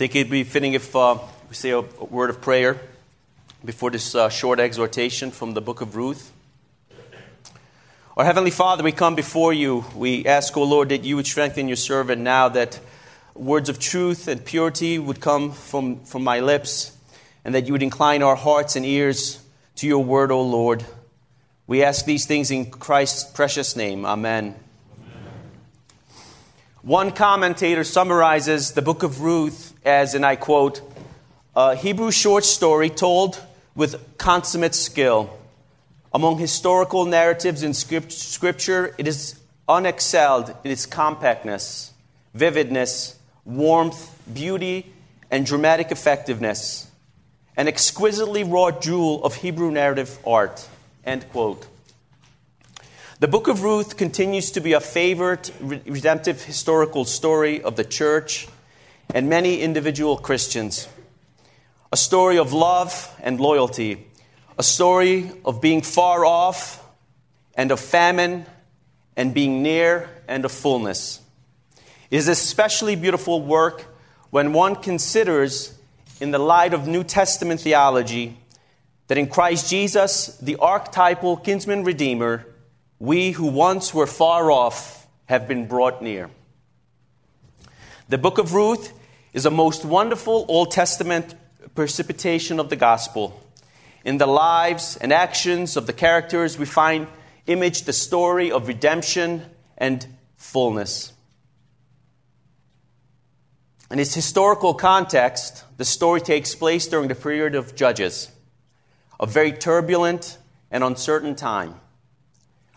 think it'd be fitting if uh, we say a, a, word of prayer before this uh, short exhortation from the book of Ruth. Our Heavenly Father, we come before you. We ask, O oh Lord, that you would strengthen your servant now, that words of truth and purity would come from, from my lips, and that you would incline our hearts and ears to your word, O oh Lord. We ask these things in Christ's precious name. Amen. One commentator summarizes the book of Ruth as, and I quote, a Hebrew short story told with consummate skill. Among historical narratives in Scripture, it is unexcelled in its compactness, vividness, warmth, beauty, and dramatic effectiveness. An exquisitely wrought jewel of Hebrew narrative art. End quote. The book of Ruth continues to be a favorite redemptive historical story of the church and many individual Christians. A story of love and loyalty, a story of being far off and of famine and being near and of fullness. It is especially beautiful work when one considers, in the light of New Testament theology, that in Christ Jesus, the archetypal kinsman redeemer, we who once were far off have been brought near. The book of Ruth is a most wonderful Old Testament precipitation of the gospel. In the lives and actions of the characters, we find image the story of redemption and fullness. In its historical context, the story takes place during the period of Judges, a very turbulent and uncertain time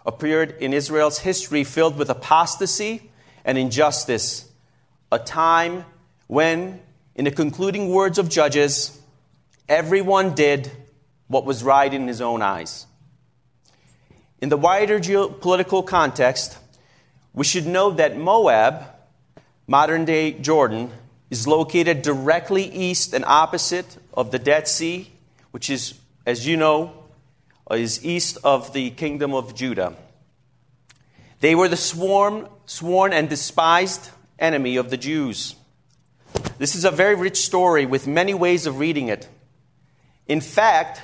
a period in Israel's history filled with apostasy and injustice, a time when, in the concluding words of Judges, everyone did what was right in his own eyes. In the wider geopolitical context, we should note that Moab, modern day Jordan, is located directly east and opposite of the Dead Sea, which is, as you know, is east of the kingdom of Judah. They were the sworn, sworn and despised enemy of the Jews. This is a very rich story with many ways of reading it. In fact,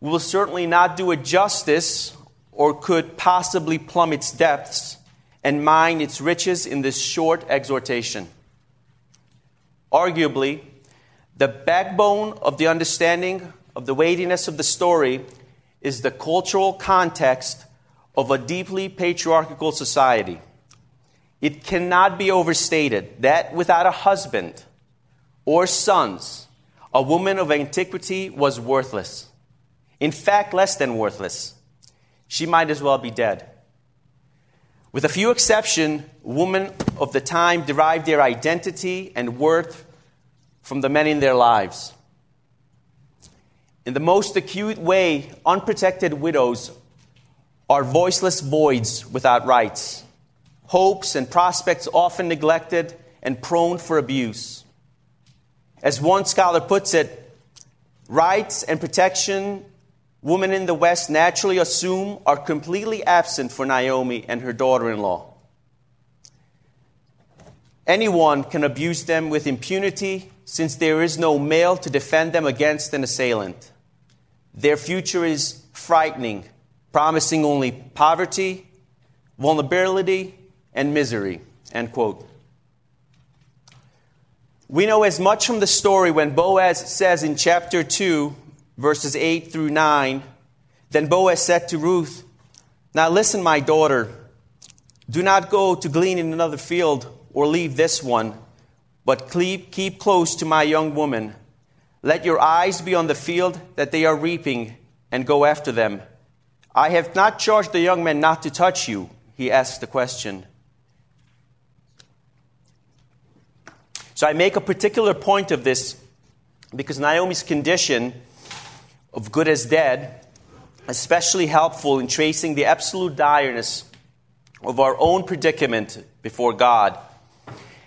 we will certainly not do it justice or could possibly plumb its depths and mine its riches in this short exhortation. Arguably, the backbone of the understanding of the weightiness of the story is the cultural context of a deeply patriarchal society. It cannot be overstated that without a husband or sons, a woman of antiquity was worthless. In fact, less than worthless. She might as well be dead. With a few exceptions, women of the time derived their identity and worth from the men in their lives. In the most acute way, unprotected widows are voiceless voids without rights, hopes and prospects often neglected and prone for abuse. As one scholar puts it, rights and protection women in the West naturally assume are completely absent for Naomi and her daughter in law. Anyone can abuse them with impunity since there is no male to defend them against an assailant. Their future is frightening, promising only poverty, vulnerability, and misery. End quote. We know as much from the story when Boaz says in chapter 2, verses 8 through 9, then Boaz said to Ruth, Now listen, my daughter, do not go to glean in another field or leave this one, but keep, keep close to my young woman. Let your eyes be on the field that they are reaping, and go after them. I have not charged the young men not to touch you, he asked the question. So I make a particular point of this because Naomi's condition of good as dead, especially helpful in tracing the absolute direness of our own predicament before God.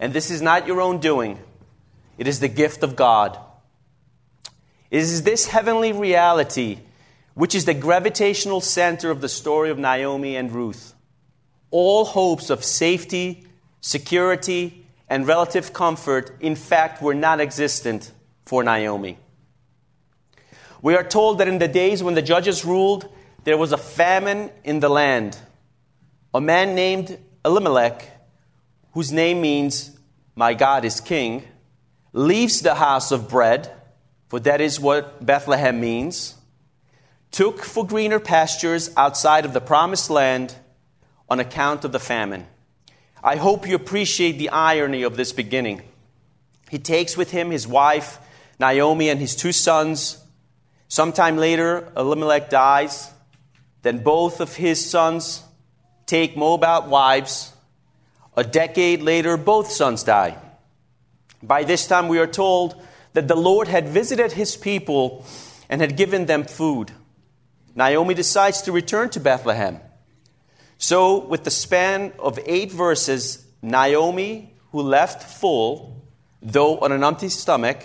and this is not your own doing, it is the gift of God. It is this heavenly reality which is the gravitational center of the story of Naomi and Ruth. All hopes of safety, security, and relative comfort, in fact, were not existent for Naomi. We are told that in the days when the judges ruled, there was a famine in the land. A man named Elimelech, whose name means, My God is King, leaves the house of bread, for that is what Bethlehem means, took for greener pastures outside of the promised land on account of the famine. I hope you appreciate the irony of this beginning. He takes with him his wife, Naomi, and his two sons. Sometime later, Elimelech dies. Then both of his sons take Moabite wives. A decade later, both sons die. By this time, we are told that the Lord had visited his people and had given them food. Naomi decides to return to Bethlehem. So, with the span of eight verses, Naomi, who left full, though on an empty stomach,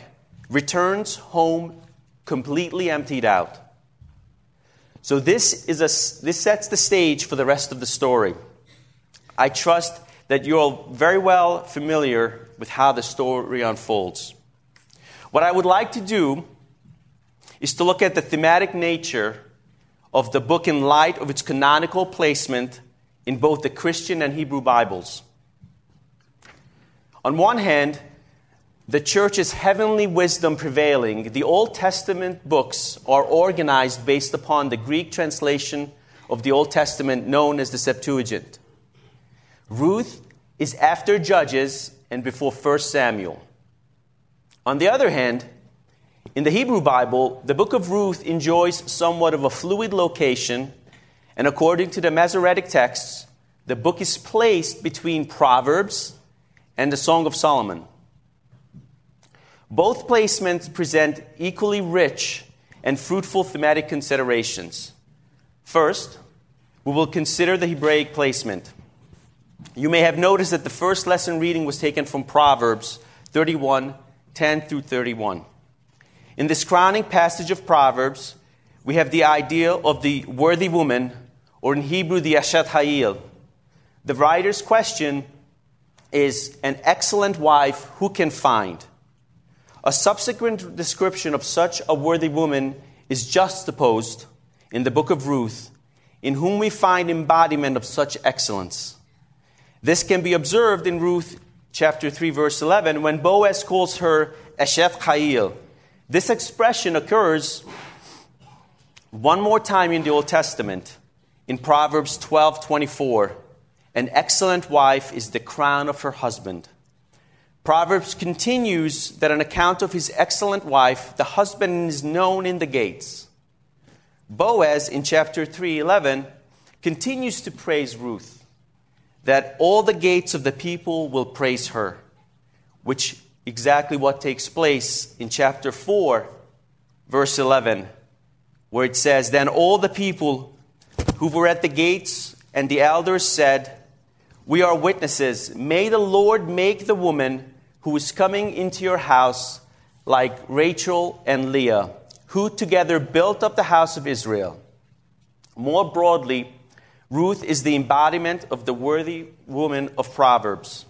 returns home completely emptied out. So, this, is a, this sets the stage for the rest of the story. I trust that you're very well familiar with how the story unfolds. What I would like to do is to look at the thematic nature of the book in light of its canonical placement in both the Christian and Hebrew Bibles. On one hand, the church's heavenly wisdom prevailing, the Old Testament books are organized based upon the Greek translation of the Old Testament known as the Septuagint. Ruth is after Judges and before 1 Samuel. On the other hand, in the Hebrew Bible, the book of Ruth enjoys somewhat of a fluid location and according to the Masoretic texts, the book is placed between Proverbs and the Song of Solomon. Both placements present equally rich and fruitful thematic considerations. First, we will consider the Hebraic placement. You may have noticed that the first lesson reading was taken from Proverbs 31 10 through 31. In this crowning passage of Proverbs, we have the idea of the worthy woman or in Hebrew, the Eshet Hayil. The writer's question is an excellent wife who can find? A subsequent description of such a worthy woman is juxtaposed in the book of Ruth, in whom we find embodiment of such excellence. This can be observed in Ruth chapter 3, verse 11, when Boaz calls her Eshet Chayil. This expression occurs one more time in the Old Testament in Proverbs 12:24, an excellent wife is the crown of her husband. Proverbs continues that on account of his excellent wife, the husband is known in the gates. Boaz in chapter 3:11 continues to praise Ruth, that all the gates of the people will praise her, which exactly what takes place in chapter 4 verse 11 where it says then all the people who were at the gates, and the elders said, We are witnesses. May the Lord make the woman who is coming into your house like Rachel and Leah, who together built up the house of Israel. More broadly, Ruth is the embodiment of the worthy woman of Proverbs.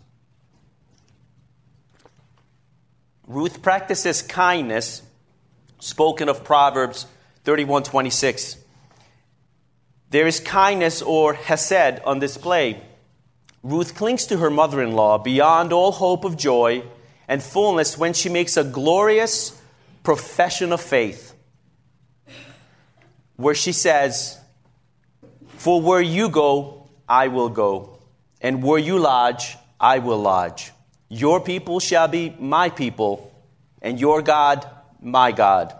Ruth practices kindness, spoken of Proverbs 31:26. There is kindness or hesed on display. Ruth clings to her mother in law beyond all hope of joy and fullness when she makes a glorious profession of faith, where she says, For where you go, I will go, and where you lodge, I will lodge. Your people shall be my people, and your God, my God.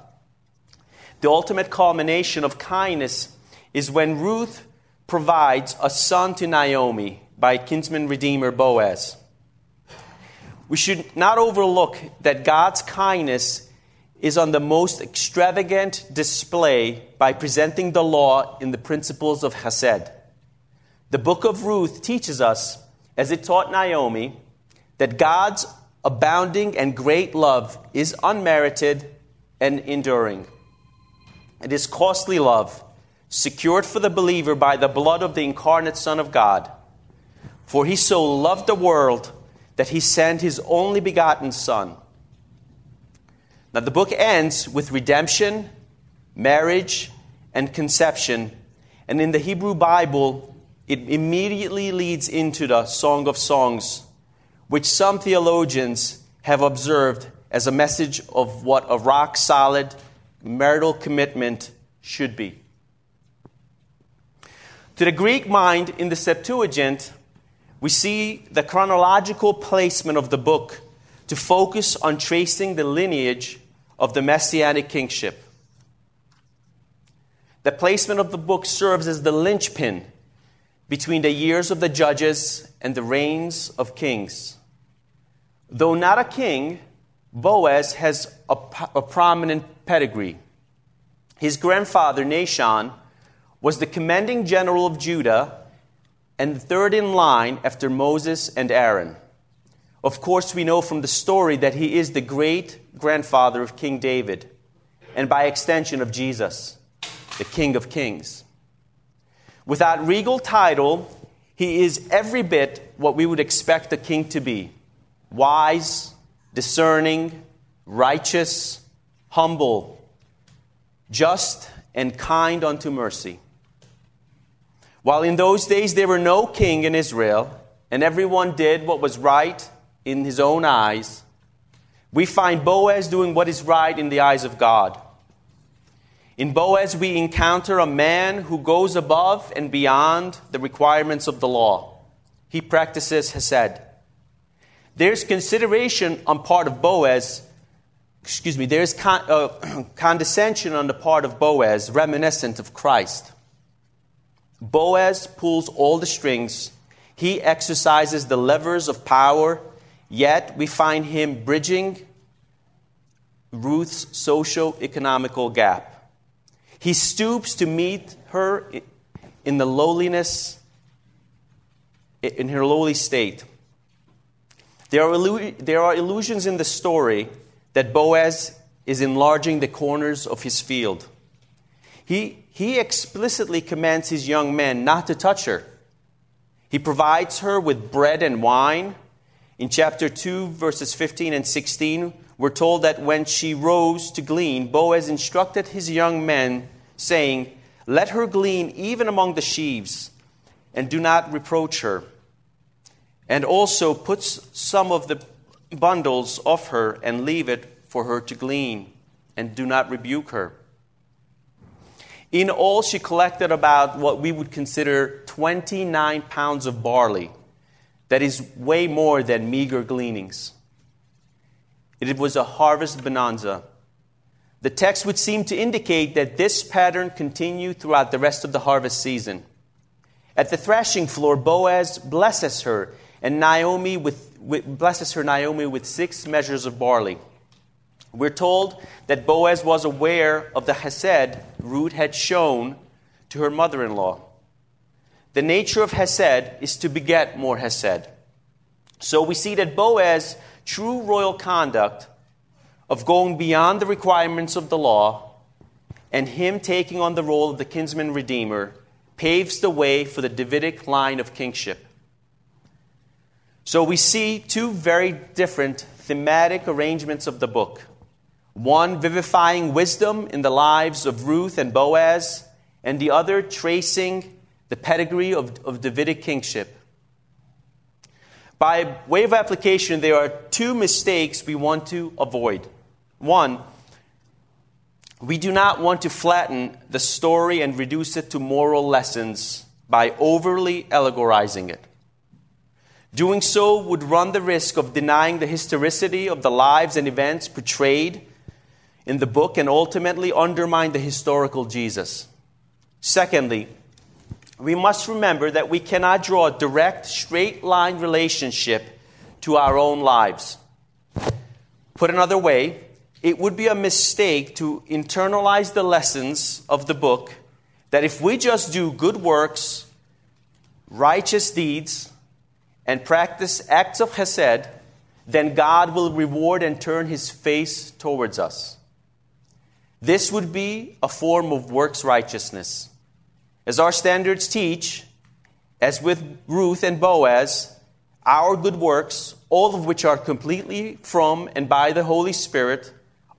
The ultimate culmination of kindness is when Ruth provides a son to Naomi by kinsman redeemer Boaz. We should not overlook that God's kindness is on the most extravagant display by presenting the law in the principles of Hesed. The book of Ruth teaches us, as it taught Naomi, that God's abounding and great love is unmerited and enduring. It is costly love, secured for the believer by the blood of the incarnate Son of God. For he so loved the world that he sent his only begotten Son. Now, the book ends with redemption, marriage, and conception. And in the Hebrew Bible, it immediately leads into the Song of Songs, which some theologians have observed as a message of what a rock solid marital commitment should be. To the Greek mind in the Septuagint, we see the chronological placement of the book to focus on tracing the lineage of the messianic kingship. The placement of the book serves as the linchpin between the years of the judges and the reigns of kings. Though not a king, Boaz has a, a prominent pedigree. His grandfather, Nahshon, was the commanding general of Judah and third in line after Moses and Aaron. Of course, we know from the story that he is the great grandfather of King David, and by extension of Jesus, the King of Kings. Without regal title, he is every bit what we would expect a king to be wise, discerning, righteous, humble, just, and kind unto mercy. While in those days there were no king in Israel, and everyone did what was right in his own eyes, we find Boaz doing what is right in the eyes of God. In Boaz, we encounter a man who goes above and beyond the requirements of the law. He practices Hesed. There's consideration on part of Boaz, excuse me, there's con- uh, condescension on the part of Boaz, reminiscent of Christ. Boaz pulls all the strings. He exercises the levers of power, yet we find him bridging Ruth's social economical gap. He stoops to meet her in the lowliness, in her lowly state. There are, there are illusions in the story that Boaz is enlarging the corners of his field. He, he explicitly commands his young men not to touch her. He provides her with bread and wine. In chapter 2, verses 15 and 16, we're told that when she rose to glean, Boaz instructed his young men, saying, Let her glean even among the sheaves, and do not reproach her. And also puts some of the bundles off her and leave it for her to glean, and do not rebuke her. In all, she collected about what we would consider 29 pounds of barley. That is way more than meager gleanings. It was a harvest bonanza. The text would seem to indicate that this pattern continued throughout the rest of the harvest season. At the threshing floor, Boaz blesses her, and Naomi with, with, blesses her Naomi with six measures of barley. We're told that Boaz was aware of the Hesed Ruth had shown to her mother in law. The nature of Hesed is to beget more Hesed. So we see that Boaz's true royal conduct of going beyond the requirements of the law and him taking on the role of the kinsman redeemer paves the way for the Davidic line of kingship. So we see two very different thematic arrangements of the book one vivifying wisdom in the lives of Ruth and Boaz, and the other tracing the pedigree of, of Davidic kingship. By way of application, there are two mistakes we want to avoid. One, we do not want to flatten the story and reduce it to moral lessons by overly allegorizing it. Doing so would run the risk of denying the historicity of the lives and events portrayed in the book and ultimately undermine the historical Jesus. Secondly, we must remember that we cannot draw a direct, straight line relationship to our own lives. Put another way, it would be a mistake to internalize the lessons of the book that if we just do good works, righteous deeds, and practice acts of chesed, then God will reward and turn his face towards us. This would be a form of works righteousness. As our standards teach, as with Ruth and Boaz, our good works, all of which are completely from and by the Holy Spirit,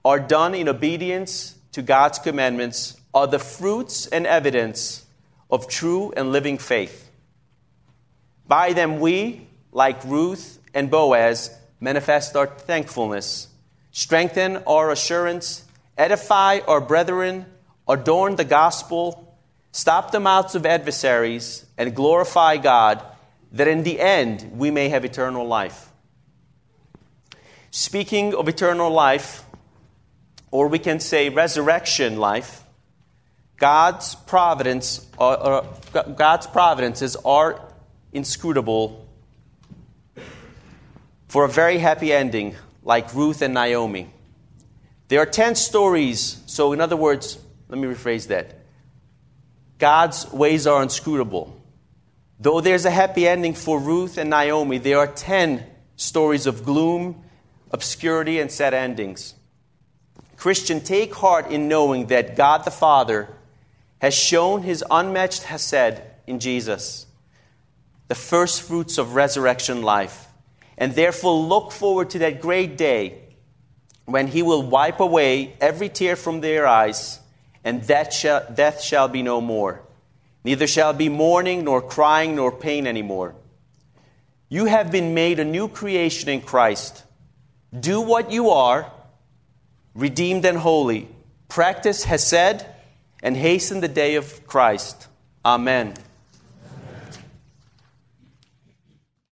are done in obedience to God's commandments, are the fruits and evidence of true and living faith. By them, we, like Ruth and Boaz, manifest our thankfulness, strengthen our assurance, edify our brethren, adorn the gospel, stop the mouths of adversaries, and glorify God, that in the end we may have eternal life. Speaking of eternal life, or we can say resurrection life, God's providence, uh, uh, God's providences are inscrutable for a very happy ending, like Ruth and Naomi. There are 10 stories, so in other words, let me rephrase that. God's ways are inscrutable. Though there's a happy ending for Ruth and Naomi, there are 10 stories of gloom, obscurity, and sad endings. Christian, take heart in knowing that God the Father has shown his unmatched hesed in Jesus, the first fruits of resurrection life, and therefore look forward to that great day when he will wipe away every tear from their eyes, and death shall, death shall be no more. Neither shall be mourning, nor crying, nor pain anymore. You have been made a new creation in Christ. Do what you are, redeemed and holy. Practice hesed and hasten the day of Christ. Amen.